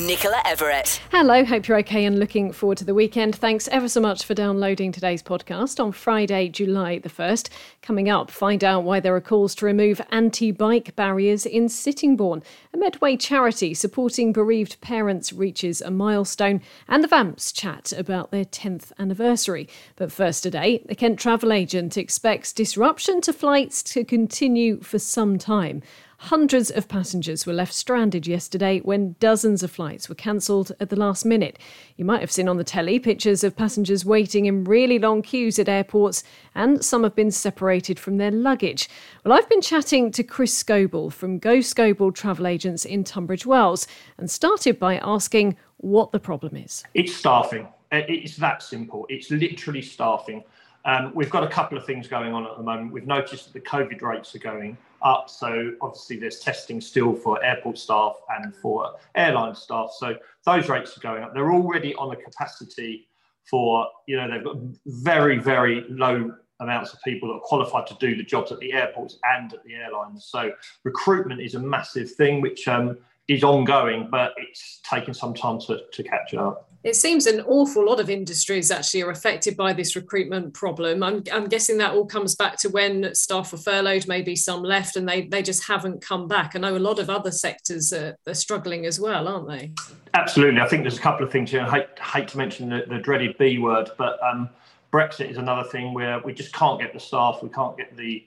Nicola Everett. Hello, hope you're okay and looking forward to the weekend. Thanks ever so much for downloading today's podcast on Friday, July the 1st. Coming up, find out why there are calls to remove anti bike barriers in Sittingbourne. A Medway charity supporting bereaved parents reaches a milestone, and the Vamps chat about their 10th anniversary. But first today, the Kent travel agent expects disruption to flights to continue for some time. Hundreds of passengers were left stranded yesterday when dozens of flights were cancelled at the last minute. You might have seen on the telly pictures of passengers waiting in really long queues at airports, and some have been separated from their luggage. Well, I've been chatting to Chris Scoble from Go Scoble Travel Agents in Tunbridge Wells and started by asking what the problem is. It's staffing. It's that simple. It's literally staffing. Um, we've got a couple of things going on at the moment. We've noticed that the COVID rates are going up. So obviously there's testing still for airport staff and for airline staff. So those rates are going up. They're already on a capacity for, you know, they've got very, very low amounts of people that are qualified to do the jobs at the airports and at the airlines. So recruitment is a massive thing, which um, is ongoing, but it's taken some time to, to catch up. It seems an awful lot of industries actually are affected by this recruitment problem. I'm, I'm guessing that all comes back to when staff were furloughed, maybe some left, and they, they just haven't come back. I know a lot of other sectors are, are struggling as well, aren't they? Absolutely. I think there's a couple of things here. I hate, hate to mention the, the dreaded B word, but um, Brexit is another thing where we just can't get the staff, we can't get the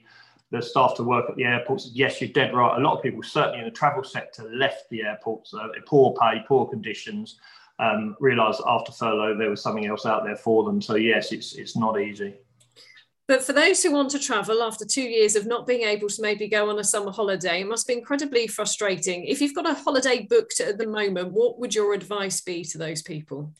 the staff to work at the airports. Yes, you're dead right. A lot of people, certainly in the travel sector, left the airports. Uh, poor pay, poor conditions um, realised after furlough there was something else out there for them. So yes, it's it's not easy. But for those who want to travel after two years of not being able to maybe go on a summer holiday, it must be incredibly frustrating. If you've got a holiday booked at the moment, what would your advice be to those people?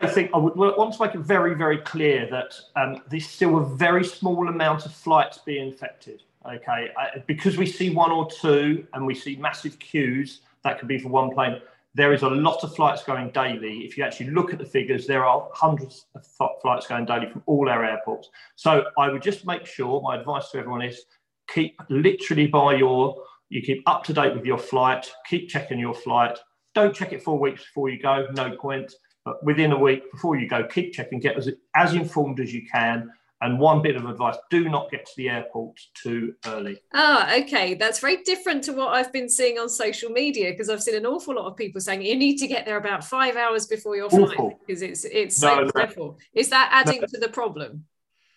I think I would want to make it very, very clear that um, there's still a very small amount of flights being affected. Okay, I, because we see one or two and we see massive queues, that could be for one plane there is a lot of flights going daily. If you actually look at the figures, there are hundreds of flights going daily from all our airports. So I would just make sure, my advice to everyone is keep literally by your, you keep up to date with your flight, keep checking your flight. Don't check it four weeks before you go, no point. But within a week before you go, keep checking, get as, as informed as you can and one bit of advice do not get to the airport too early. Ah, okay. That's very different to what I've been seeing on social media because I've seen an awful lot of people saying you need to get there about five hours before your flight because it's it's so no, no. Is that adding no. to the problem?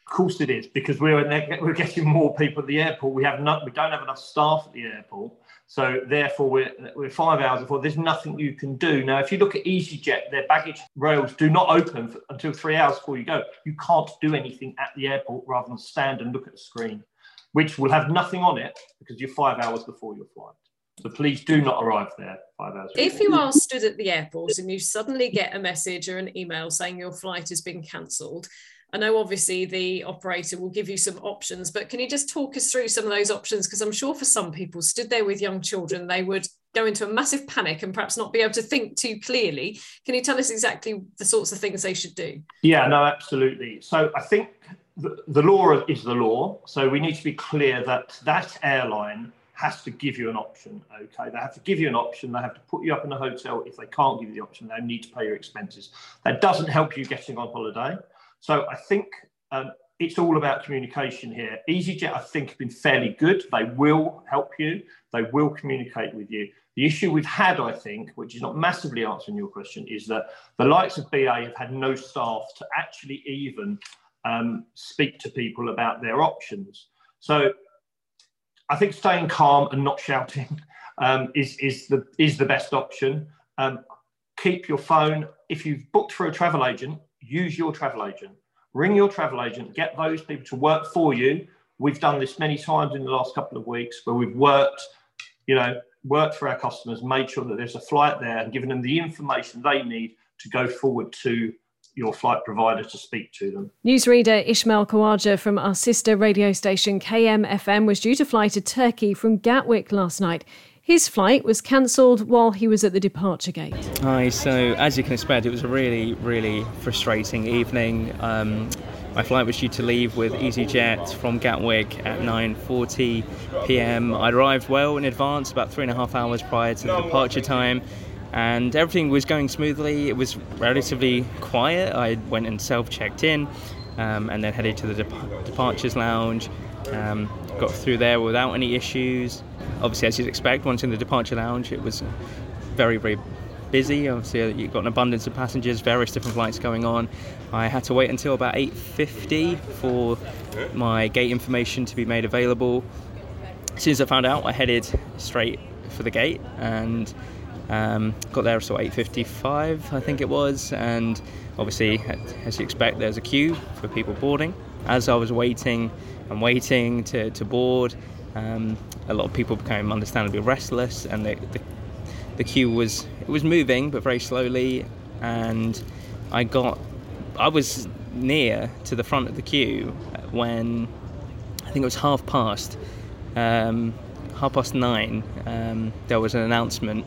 Of course it is because we're we're getting more people at the airport. We have not we don't have enough staff at the airport. So therefore, we're, we're five hours before. There's nothing you can do. Now, if you look at EasyJet, their baggage rails do not open for, until three hours before you go. You can't do anything at the airport rather than stand and look at the screen, which will have nothing on it because you're five hours before your flight. So please do not arrive there five hours. Before. If you are stood at the airport and you suddenly get a message or an email saying your flight has been cancelled, I know obviously the operator will give you some options, but can you just talk us through some of those options? Because I'm sure for some people stood there with young children, they would go into a massive panic and perhaps not be able to think too clearly. Can you tell us exactly the sorts of things they should do? Yeah, no, absolutely. So I think the, the law is the law. So we need to be clear that that airline has to give you an option. Okay, they have to give you an option. They have to put you up in a hotel. If they can't give you the option, they need to pay your expenses. That doesn't help you getting on holiday. So I think um, it's all about communication here. EasyJet, I think, have been fairly good. They will help you. They will communicate with you. The issue we've had, I think, which is not massively answering your question, is that the likes of BA have had no staff to actually even um, speak to people about their options. So I think staying calm and not shouting um, is, is, the, is the best option. Um, keep your phone. If you've booked for a travel agent, use your travel agent. Ring your travel agent, get those people to work for you. We've done this many times in the last couple of weeks where we've worked, you know, worked for our customers, made sure that there's a flight there and given them the information they need to go forward to your flight provider to speak to them. Newsreader Ismail Khwaja from our sister radio station KMFM was due to fly to Turkey from Gatwick last night. His flight was cancelled while he was at the departure gate. Hi, so as you can expect, it was a really, really frustrating evening. Um, my flight was due to leave with EasyJet from Gatwick at 9:40 p.m. I arrived well in advance, about three and a half hours prior to the departure time, and everything was going smoothly. It was relatively quiet. I went and self-checked in, um, and then headed to the dep- departures lounge. Um, got through there without any issues. Obviously, as you'd expect, once in the departure lounge, it was very, very busy. Obviously, you've got an abundance of passengers, various different flights going on. I had to wait until about 8:50 for my gate information to be made available. As soon as I found out, I headed straight for the gate and um, got there so 8:55, I think it was, and obviously, as you expect, there's a queue for people boarding. As I was waiting and waiting to, to board, um, a lot of people became understandably restless, and the, the, the queue was it was moving but very slowly, and I got I was near to the front of the queue when I think it was half past um, half past nine. Um, there was an announcement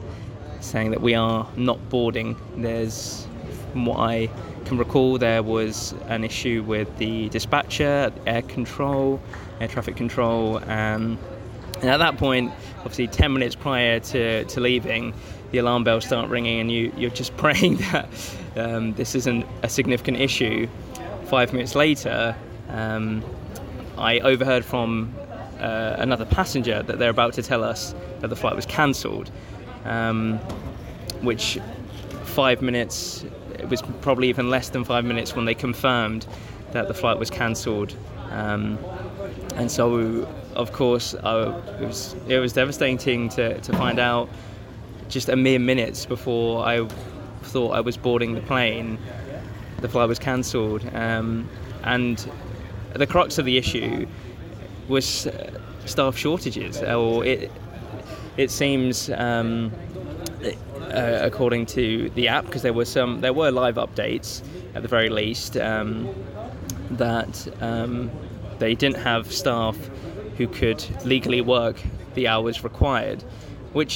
saying that we are not boarding. There's, from what I can recall, there was an issue with the dispatcher, air control, air traffic control. Um, and at that point, obviously, 10 minutes prior to, to leaving, the alarm bells start ringing, and you, you're just praying that um, this isn't a significant issue. Five minutes later, um, I overheard from uh, another passenger that they're about to tell us that the flight was cancelled, um, which five minutes, it was probably even less than five minutes when they confirmed that the flight was cancelled. Um, and so, of course, I, it, was, it was devastating to, to find out just a mere minutes before I thought I was boarding the plane, the flight was cancelled. Um, and the crux of the issue was uh, staff shortages, or it it seems. Um, uh, according to the app, because there were some, there were live updates at the very least um, that um, they didn't have staff who could legally work the hours required, which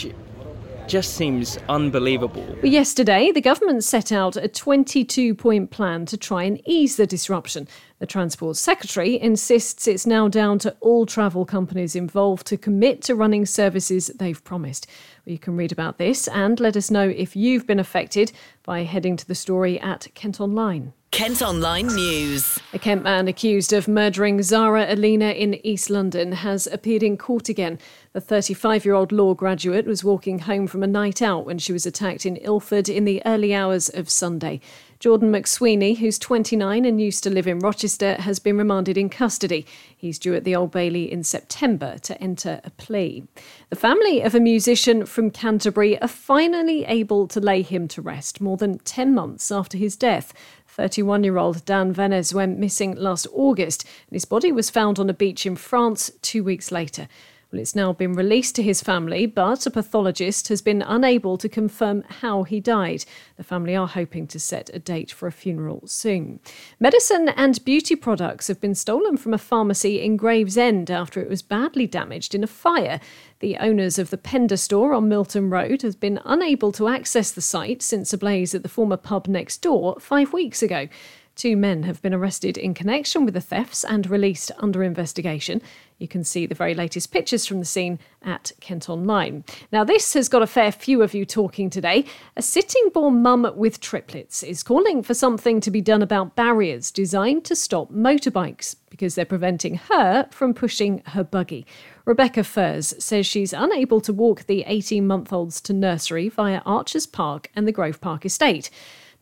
just seems unbelievable. Yesterday, the government set out a 22 point plan to try and ease the disruption. The Transport Secretary insists it's now down to all travel companies involved to commit to running services they've promised. You can read about this and let us know if you've been affected by heading to the story at Kent Online. Kent Online News. A Kent man accused of murdering Zara Aleena in East London has appeared in court again. The 35 year old law graduate was walking home from a night out when she was attacked in Ilford in the early hours of Sunday. Jordan McSweeney, who's 29 and used to live in Rochester, has been remanded in custody. He's due at the Old Bailey in September to enter a plea. The family of a musician from Canterbury are finally able to lay him to rest more than 10 months after his death. 31 year old Dan Venez went missing last August, and his body was found on a beach in France two weeks later. Well, it's now been released to his family, but a pathologist has been unable to confirm how he died. The family are hoping to set a date for a funeral soon. Medicine and beauty products have been stolen from a pharmacy in Gravesend after it was badly damaged in a fire. The owners of the Pender store on Milton Road have been unable to access the site since a blaze at the former pub next door five weeks ago. Two men have been arrested in connection with the thefts and released under investigation. You can see the very latest pictures from the scene at Kent Online. Now, this has got a fair few of you talking today. A Sittingbourne mum with triplets is calling for something to be done about barriers designed to stop motorbikes because they're preventing her from pushing her buggy. Rebecca Furs says she's unable to walk the 18 month olds to nursery via Archers Park and the Grove Park estate.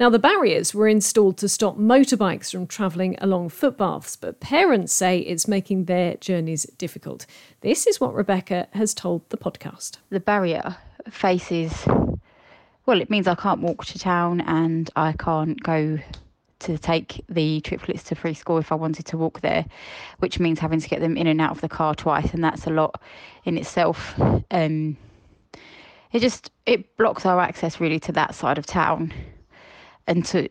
Now, the barriers were installed to stop motorbikes from travelling along footpaths, but parents say it's making their journeys difficult. This is what Rebecca has told the podcast. The barrier faces, well, it means I can't walk to town and I can't go to take the triplets to free school if I wanted to walk there, which means having to get them in and out of the car twice, and that's a lot in itself. Um, it just it blocks our access really to that side of town and to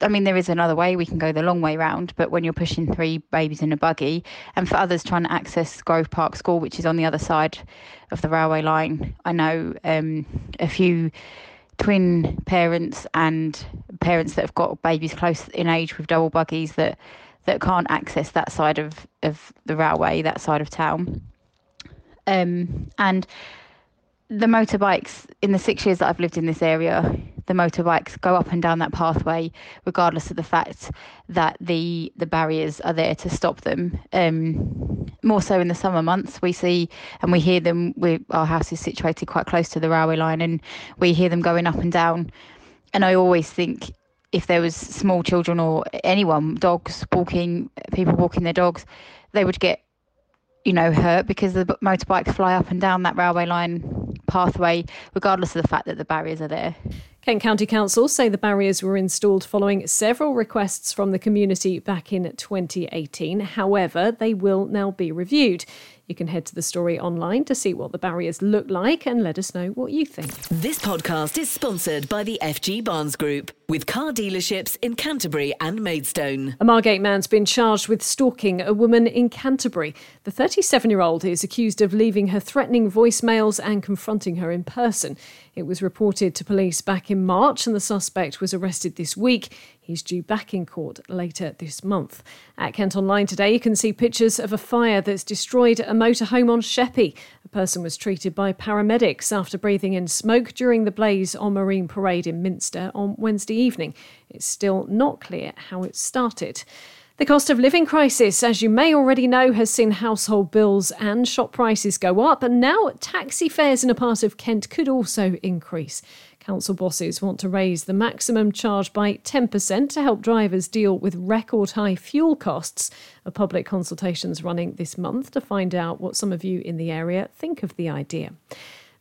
I mean, there is another way. We can go the long way round, but when you're pushing three babies in a buggy, and for others trying to access Grove Park School, which is on the other side of the railway line, I know um, a few twin parents and parents that have got babies close in age with double buggies that that can't access that side of, of the railway, that side of town. Um, and the motorbikes in the six years that I've lived in this area, the motorbikes go up and down that pathway, regardless of the fact that the the barriers are there to stop them. Um, more so in the summer months, we see and we hear them. We our house is situated quite close to the railway line, and we hear them going up and down. And I always think if there was small children or anyone, dogs walking, people walking their dogs, they would get you know, hurt because the motorbikes fly up and down that railway line pathway, regardless of the fact that the barriers are there. Kent County Council say the barriers were installed following several requests from the community back in 2018. However, they will now be reviewed. You can head to the story online to see what the barriers look like and let us know what you think. This podcast is sponsored by the FG Barnes Group with car dealerships in Canterbury and Maidstone. A Margate man's been charged with stalking a woman in Canterbury. The 37 year old is accused of leaving her threatening voicemails and confronting her in person. It was reported to police back in March, and the suspect was arrested this week. He's due back in court later this month. At Kent Online today, you can see pictures of a fire that's destroyed a motorhome on Sheppey. A person was treated by paramedics after breathing in smoke during the blaze on Marine Parade in Minster on Wednesday evening. It's still not clear how it started. The cost of living crisis, as you may already know, has seen household bills and shop prices go up, and now taxi fares in a part of Kent could also increase. Council bosses want to raise the maximum charge by 10% to help drivers deal with record high fuel costs. A public consultation's running this month to find out what some of you in the area think of the idea.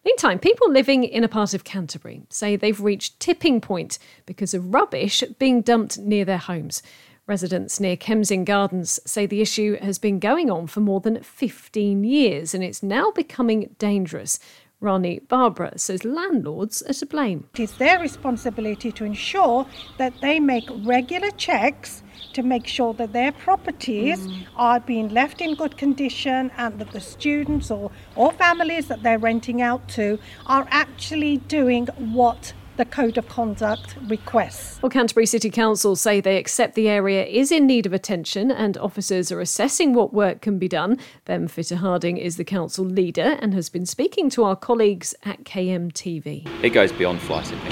Meantime, people living in a part of Canterbury say they've reached tipping point because of rubbish being dumped near their homes. Residents near Kemsing Gardens say the issue has been going on for more than 15 years and it's now becoming dangerous. Rani Barbara says landlords are to blame. It is their responsibility to ensure that they make regular checks to make sure that their properties mm. are being left in good condition and that the students or, or families that they're renting out to are actually doing what the Code of Conduct requests. Well, Canterbury City Council say they accept the area is in need of attention and officers are assessing what work can be done. Ben Fitter Harding is the council leader and has been speaking to our colleagues at KMTV. It goes beyond fly tipping.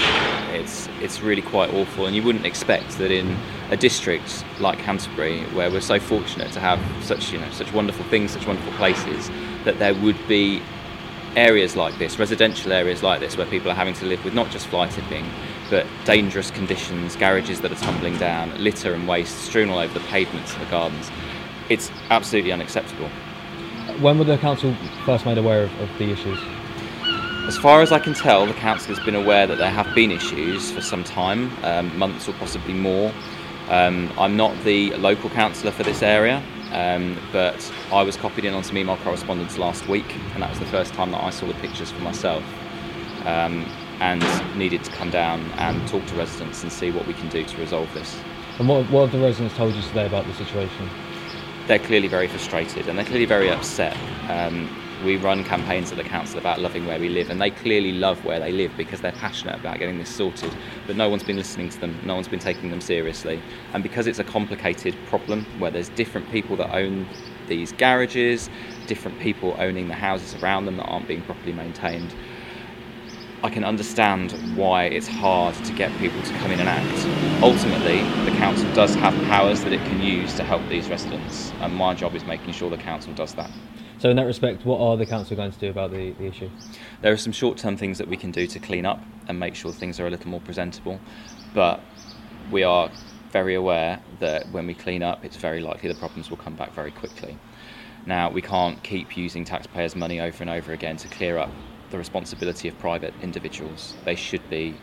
It's, it's really quite awful, and you wouldn't expect that in a district like Canterbury, where we're so fortunate to have such, you know, such wonderful things, such wonderful places, that there would be areas like this, residential areas like this, where people are having to live with not just fly tipping, but dangerous conditions, garages that are tumbling down, litter and waste strewn all over the pavements of the gardens. It's absolutely unacceptable. When were the council first made aware of, of the issues? As far as I can tell, the council has been aware that there have been issues for some time, um, months or possibly more. Um, I'm not the local councillor for this area, um, but I was copied in on some email correspondence last week, and that was the first time that I saw the pictures for myself. Um, and needed to come down and talk to residents and see what we can do to resolve this. And what, what have the residents told you today about the situation? They're clearly very frustrated and they're clearly very upset. Um, we run campaigns at the council about loving where we live, and they clearly love where they live because they're passionate about getting this sorted. But no one's been listening to them, no one's been taking them seriously. And because it's a complicated problem where there's different people that own these garages, different people owning the houses around them that aren't being properly maintained, I can understand why it's hard to get people to come in and act. Ultimately, the council does have powers that it can use to help these residents, and my job is making sure the council does that. So, in that respect, what are the council going to do about the, the issue? There are some short term things that we can do to clean up and make sure things are a little more presentable, but we are very aware that when we clean up, it's very likely the problems will come back very quickly. Now, we can't keep using taxpayers' money over and over again to clear up the responsibility of private individuals. They should be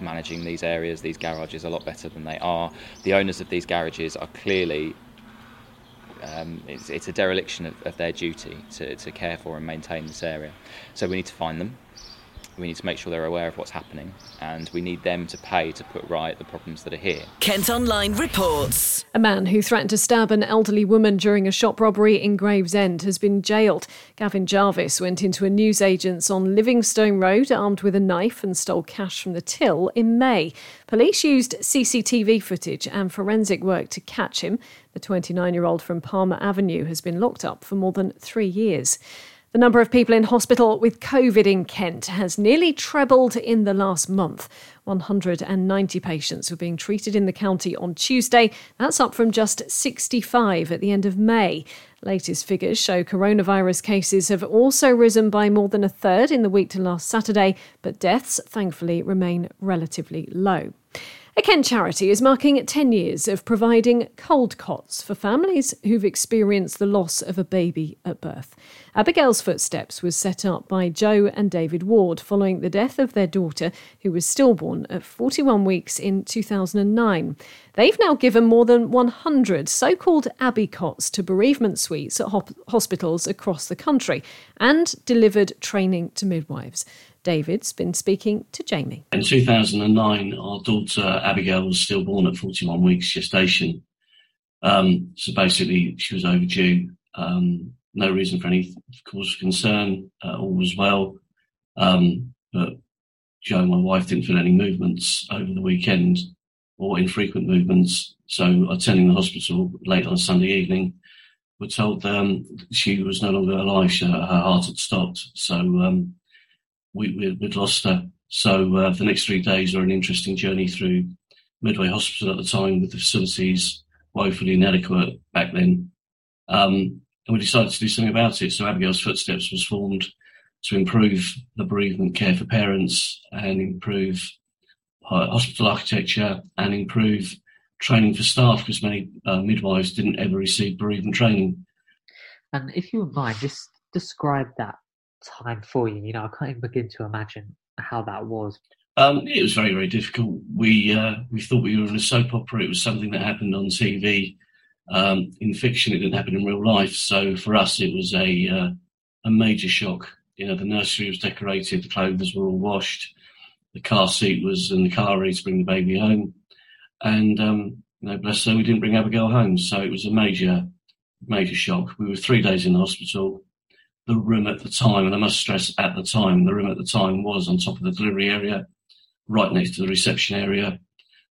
managing these areas, these garages, a lot better than they are. The owners of these garages are clearly um, it's, it's, a dereliction of, of, their duty to, to care for and maintain this area. So we need to find them. We need to make sure they're aware of what's happening, and we need them to pay to put right the problems that are here. Kent Online reports. A man who threatened to stab an elderly woman during a shop robbery in Gravesend has been jailed. Gavin Jarvis went into a newsagent's on Livingstone Road armed with a knife and stole cash from the till in May. Police used CCTV footage and forensic work to catch him. The 29 year old from Palmer Avenue has been locked up for more than three years. The number of people in hospital with COVID in Kent has nearly trebled in the last month. 190 patients were being treated in the county on Tuesday. That's up from just 65 at the end of May. Latest figures show coronavirus cases have also risen by more than a third in the week to last Saturday, but deaths, thankfully, remain relatively low. A Kent charity is marking 10 years of providing cold cots for families who've experienced the loss of a baby at birth. Abigail's Footsteps was set up by Jo and David Ward following the death of their daughter, who was stillborn at 41 weeks in 2009. They've now given more than 100 so called Abbey cots to bereavement suites at hospitals across the country and delivered training to midwives. David's been speaking to Jamie. In 2009, our daughter Abigail was stillborn at 41 weeks gestation. Um, so basically, she was overdue. Um, no reason for any cause of concern. Uh, all was well. Um, but Jo, my wife, didn't feel any movements over the weekend or infrequent movements. So attending the hospital late on Sunday evening, we're told um, she was no longer alive. She, her heart had stopped. So um, we, lost her. So uh, the next three days were an interesting journey through Medway Hospital at the time with the facilities woefully inadequate back then. Um, and we decided to do something about it. So Abigail's Footsteps was formed to improve the bereavement care for parents and improve hospital architecture and improve training for staff because many uh, midwives didn't ever receive bereavement training. And if you would mind, just describe that time for you? You know, I can't even begin to imagine how that was. Um, it was very, very difficult. We uh, we thought we were in a soap opera. It was something that happened on TV. Um, in fiction, it didn't happen in real life. So for us, it was a uh, a major shock. You know, the nursery was decorated, the clothes were all washed, the car seat was in the car ready to bring the baby home, and um, you know, bless her, we didn't bring Abigail home. So it was a major, major shock. We were three days in the hospital the room at the time, and I must stress at the time, the room at the time was on top of the delivery area, right next to the reception area.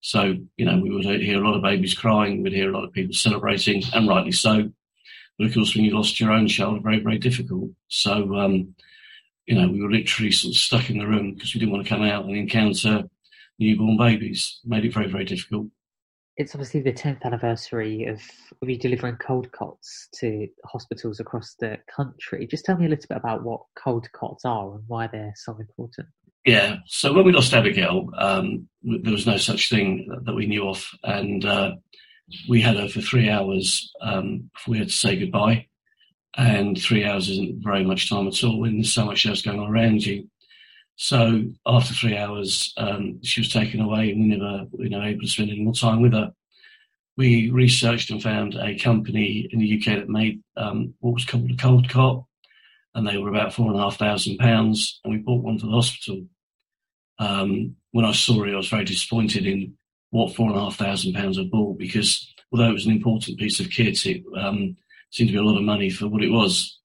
So, you know, we would hear a lot of babies crying, we'd hear a lot of people celebrating, and rightly so. But of course, when you lost your own child, very, very difficult. So, um, you know, we were literally sort of stuck in the room because we didn't want to come out and encounter newborn babies. Made it very, very difficult it's obviously the 10th anniversary of, you delivering cold cots to hospitals across the country. Just tell me a little bit about what cold cots are and why they're so important. Yeah, so when we lost Abigail, um, there was no such thing that we knew of, and uh, we had her for three hours um, before we had to say goodbye. And three hours isn't very much time at all when there's so much else going on around you. So after three hours, um, she was taken away, and we never you know, able to spend any more time with her. We researched and found a company in the UK that made um, what was called a cold cot, and they were about four and a half thousand pounds. And we bought one for the hospital. Um, when I saw it, I was very disappointed in what four and a half thousand pounds I bought because although it was an important piece of kit, it um, seemed to be a lot of money for what it was.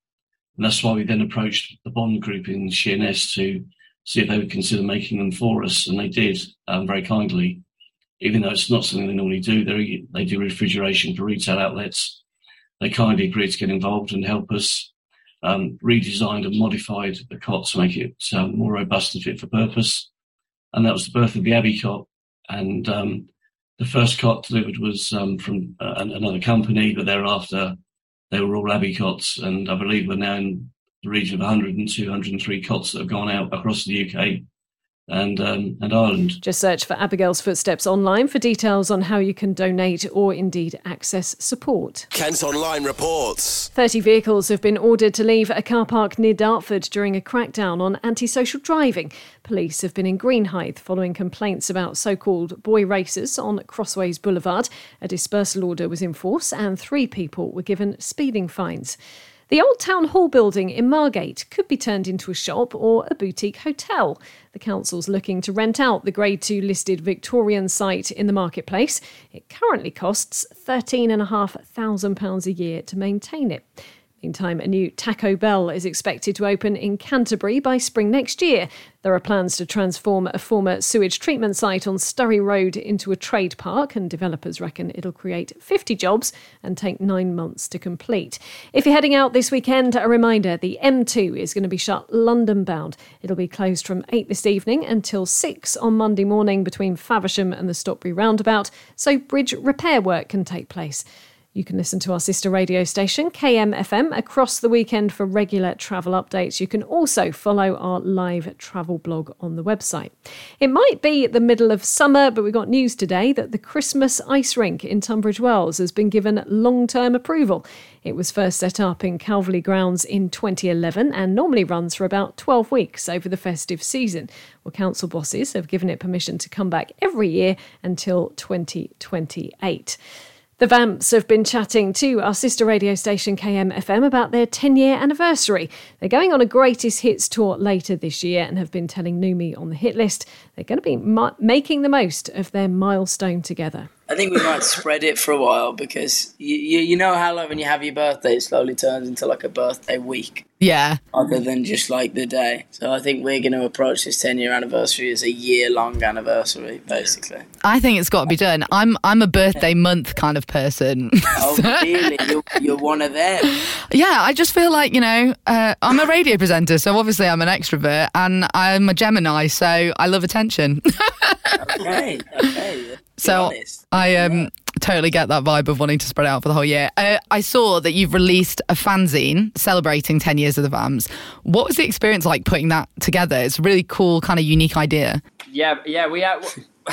And that's why we then approached the Bond Group in Sheerness to see if they would consider making them for us, and they did um, very kindly. Even though it's not something they normally do, they they do refrigeration for retail outlets. They kindly agreed to get involved and help us. Um, redesigned and modified the cot to make it um, more robust and fit for purpose, and that was the birth of the Abbey cot. And um, the first cot delivered was um, from uh, another company, but thereafter they were all Abbey cots, and I believe we're now in the region of 102, 103 cots that have gone out across the UK and um, and Ireland. Just search for Abigail's Footsteps online for details on how you can donate or indeed access support. Kent Online reports 30 vehicles have been ordered to leave a car park near Dartford during a crackdown on antisocial driving. Police have been in Greenhithe following complaints about so called boy racers on Crossways Boulevard. A dispersal order was in force and three people were given speeding fines. The old town hall building in Margate could be turned into a shop or a boutique hotel. The council's looking to rent out the Grade 2 listed Victorian site in the marketplace. It currently costs £13,500 a year to maintain it. Meantime, a new Taco Bell is expected to open in Canterbury by spring next year. There are plans to transform a former sewage treatment site on Sturry Road into a trade park, and developers reckon it'll create 50 jobs and take nine months to complete. If you're heading out this weekend, a reminder the M2 is going to be shut London bound. It'll be closed from 8 this evening until 6 on Monday morning between Faversham and the Stockbury roundabout, so bridge repair work can take place. You can listen to our sister radio station, KMFM, across the weekend for regular travel updates. You can also follow our live travel blog on the website. It might be the middle of summer, but we got news today that the Christmas ice rink in Tunbridge Wells has been given long term approval. It was first set up in Calverley Grounds in 2011 and normally runs for about 12 weeks over the festive season. Well, council bosses have given it permission to come back every year until 2028. The Vamps have been chatting to our sister radio station KMFM about their 10 year anniversary. They're going on a greatest hits tour later this year and have been telling Numi on the hit list they're going to be ma- making the most of their milestone together. I think we might spread it for a while because you, you, you know how like when you have your birthday, it slowly turns into like a birthday week. Yeah. Other than just like the day. So I think we're going to approach this 10 year anniversary as a year long anniversary, basically. I think it's got to be done. I'm I'm a birthday month kind of person. Oh, really? You're, you're one of them? Yeah, I just feel like, you know, uh, I'm a radio presenter, so obviously I'm an extrovert and I'm a Gemini, so I love attention. okay, okay. So I um totally get that vibe of wanting to spread out for the whole year. Uh, I saw that you've released a fanzine celebrating 10 years of the Vamps. What was the experience like putting that together? It's a really cool, kind of unique idea. Yeah, yeah, we uh,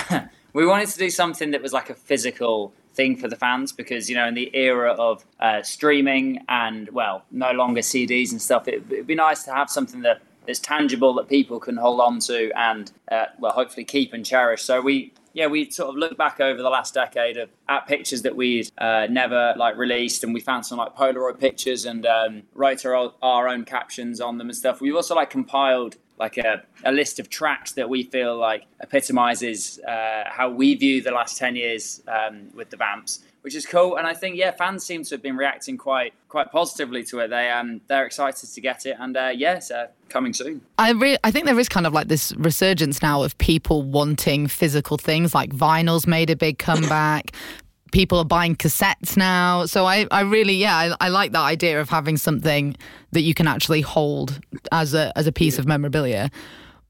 we wanted to do something that was like a physical thing for the fans because you know in the era of uh, streaming and well no longer CDs and stuff, it, it'd be nice to have something that is tangible that people can hold on to and uh, well hopefully keep and cherish. So we yeah, we sort of looked back over the last decade of, at pictures that we'd uh, never like released, and we found some like Polaroid pictures and um, wrote our, our own captions on them and stuff. We've also like compiled like a, a list of tracks that we feel like epitomizes uh, how we view the last 10 years um, with the Vamps which is cool. And I think yeah, fans seem to have been reacting quite quite positively to it. They um they're excited to get it, and uh, yes, uh, coming soon. I re- I think there is kind of like this resurgence now of people wanting physical things, like vinyls made a big comeback. people are buying cassettes now. So I, I really, yeah, I, I, like that idea of having something that you can actually hold as a as a piece of memorabilia.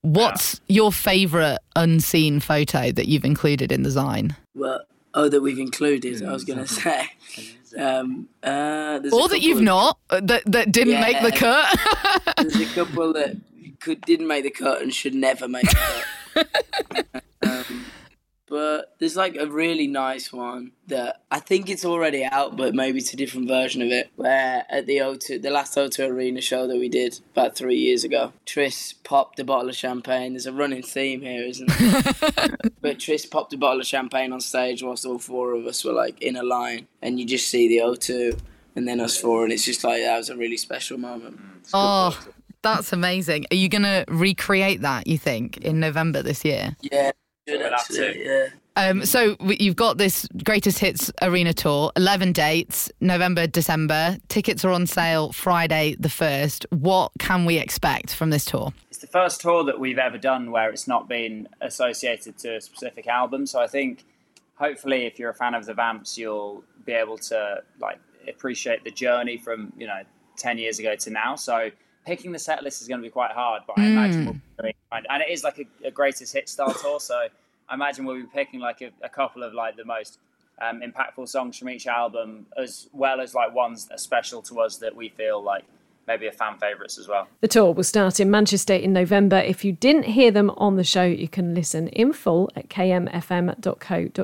What's yeah. your favorite unseen photo that you've included in the Zine? Well, Oh, that we've included. I was going to say. Um, uh, or that you've of, not uh, that that didn't yeah, make the cut. there's a couple that could didn't make the cut and should never make the cut. um, but there's like a really nice one that I think it's already out, but maybe it's a different version of it. Where at the O2, the last O2 Arena show that we did about three years ago, Tris popped a bottle of champagne. There's a running theme here, isn't there? but Tris popped a bottle of champagne on stage whilst all four of us were like in a line, and you just see the O2 and then us four, and it's just like that was a really special moment. Oh, that's amazing. Are you gonna recreate that? You think in November this year? Yeah, actually, yeah. Um, so you've got this greatest hits arena tour, eleven dates, November, December. Tickets are on sale Friday the first. What can we expect from this tour? It's the first tour that we've ever done where it's not been associated to a specific album. So I think, hopefully, if you're a fan of the Vamps, you'll be able to like appreciate the journey from you know ten years ago to now. So picking the set list is going to be quite hard, but I mm. imagine we'll be and it is like a, a greatest hit style tour. So I imagine we'll be picking like a, a couple of like the most um, impactful songs from each album, as well as like ones that are special to us that we feel like maybe a fan favourites as well. The tour will start in Manchester in November. If you didn't hear them on the show, you can listen in full at kmfm.co.uk.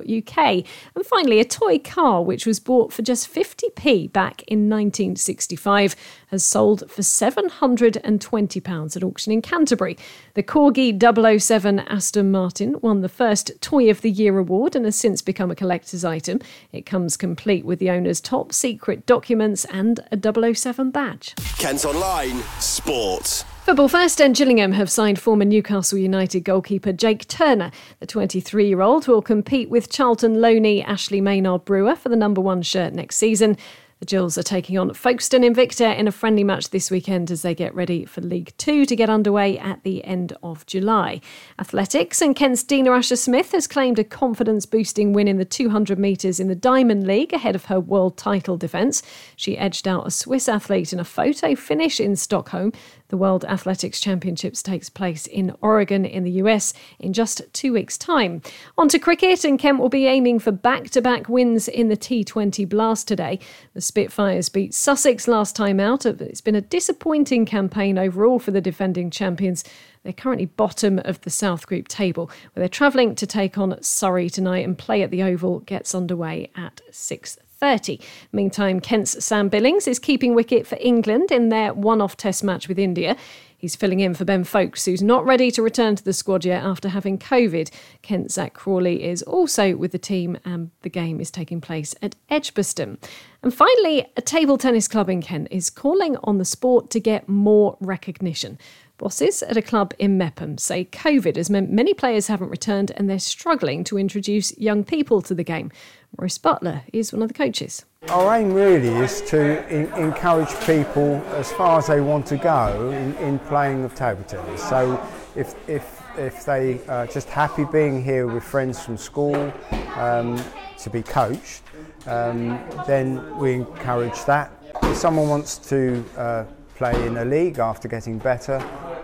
And finally, a toy car which was bought for just 50p back in 1965 has sold for £720 at auction in Canterbury. The Corgi 007 Aston Martin won the first Toy of the Year award and has since become a collector's item. It comes complete with the owner's top secret documents and a 007 badge. Kent Online Sport. Football First and Gillingham have signed former Newcastle United goalkeeper Jake Turner. The 23 year old will compete with Charlton Loney Ashley Maynard Brewer for the number one shirt next season. The Gills are taking on Folkestone Invicta in a friendly match this weekend as they get ready for League Two to get underway at the end of July. Athletics and Kent's Dina Asher Smith has claimed a confidence boosting win in the 200 metres in the Diamond League ahead of her world title defence. She edged out a Swiss athlete in a photo finish in Stockholm. The World Athletics Championships takes place in Oregon in the US in just two weeks' time. On to cricket, and Kent will be aiming for back to back wins in the T20 Blast today. The Spitfires beat Sussex last time out. It's been a disappointing campaign overall for the defending champions. They're currently bottom of the South Group table, where they're travelling to take on Surrey tonight, and play at the Oval gets underway at 6 30. Meantime, Kent's Sam Billings is keeping wicket for England in their one off test match with India. He's filling in for Ben Foakes, who's not ready to return to the squad yet after having COVID. Kent Zach Crawley is also with the team, and the game is taking place at Edgbaston. And finally, a table tennis club in Kent is calling on the sport to get more recognition. Bosses at a club in Meopham say COVID has meant many players haven't returned and they're struggling to introduce young people to the game. Maurice Butler is one of the coaches. Our aim really is to in, encourage people as far as they want to go in, in playing of table tennis. So if, if, if they are just happy being here with friends from school um, to be coached, um, then we encourage that. If someone wants to uh, play in a league after getting better,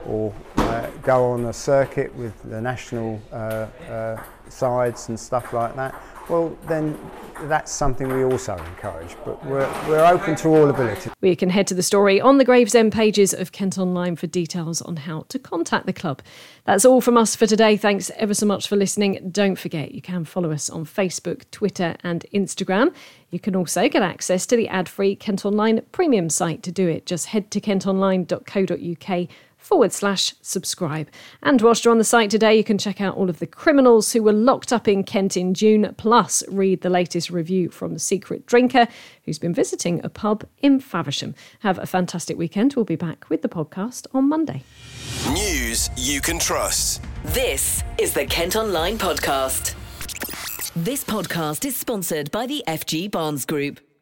or uh, go on a circuit with the national uh, uh, sides and stuff like that, well, then that's something we also encourage. But we're, we're open to all ability. We can head to the story on the Gravesend pages of Kent Online for details on how to contact the club. That's all from us for today. Thanks ever so much for listening. Don't forget, you can follow us on Facebook, Twitter, and Instagram. You can also get access to the ad free Kent Online premium site. To do it, just head to kentonline.co.uk forward slash subscribe. And whilst you're on the site today, you can check out all of the criminals who were locked up in Kent in June, plus read the latest review from the secret drinker who's been visiting a pub in Faversham. Have a fantastic weekend. We'll be back with the podcast on Monday. News you can trust. This is the Kent Online Podcast. This podcast is sponsored by the FG Barnes Group